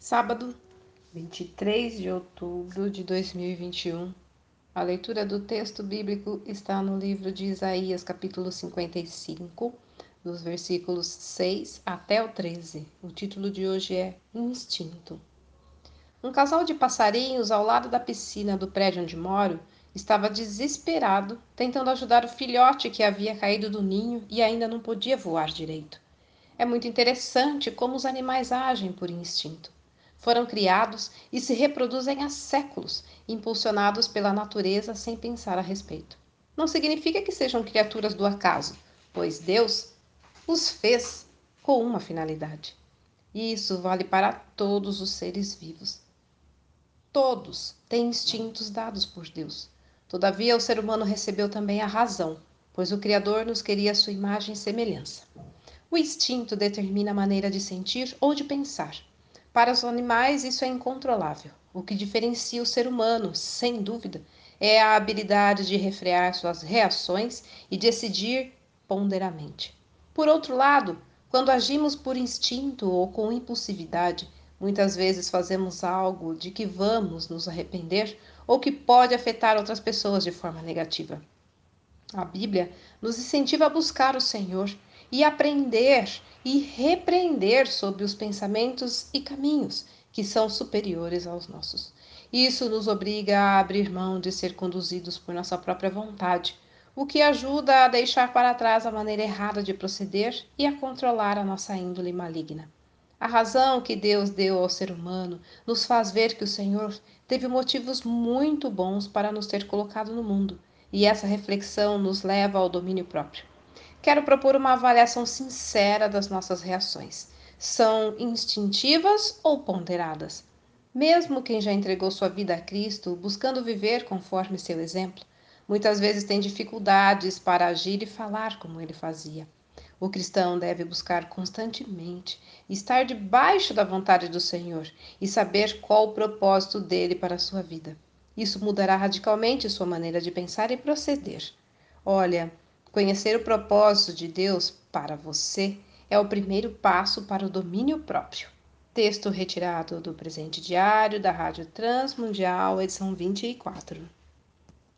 Sábado, 23 de outubro de 2021. A leitura do texto bíblico está no livro de Isaías, capítulo 55, dos versículos 6 até o 13. O título de hoje é Instinto. Um casal de passarinhos ao lado da piscina do prédio onde moro estava desesperado, tentando ajudar o filhote que havia caído do ninho e ainda não podia voar direito. É muito interessante como os animais agem por instinto foram criados e se reproduzem há séculos, impulsionados pela natureza sem pensar a respeito. Não significa que sejam criaturas do acaso, pois Deus os fez com uma finalidade. E isso vale para todos os seres vivos. Todos têm instintos dados por Deus. Todavia, o ser humano recebeu também a razão, pois o Criador nos queria a sua imagem e semelhança. O instinto determina a maneira de sentir ou de pensar. Para os animais, isso é incontrolável. O que diferencia o ser humano, sem dúvida, é a habilidade de refrear suas reações e decidir ponderamente. Por outro lado, quando agimos por instinto ou com impulsividade, muitas vezes fazemos algo de que vamos nos arrepender ou que pode afetar outras pessoas de forma negativa. A Bíblia nos incentiva a buscar o Senhor e aprender e repreender sobre os pensamentos e caminhos que são superiores aos nossos. Isso nos obriga a abrir mão de ser conduzidos por nossa própria vontade, o que ajuda a deixar para trás a maneira errada de proceder e a controlar a nossa índole maligna. A razão que Deus deu ao ser humano nos faz ver que o Senhor teve motivos muito bons para nos ter colocado no mundo, e essa reflexão nos leva ao domínio próprio quero propor uma avaliação sincera das nossas reações. São instintivas ou ponderadas? Mesmo quem já entregou sua vida a Cristo, buscando viver conforme seu exemplo, muitas vezes tem dificuldades para agir e falar como ele fazia. O cristão deve buscar constantemente estar debaixo da vontade do Senhor e saber qual o propósito dele para a sua vida. Isso mudará radicalmente sua maneira de pensar e proceder. Olha, Conhecer o propósito de Deus para você é o primeiro passo para o domínio próprio. Texto retirado do presente diário da Rádio Transmundial, edição 24.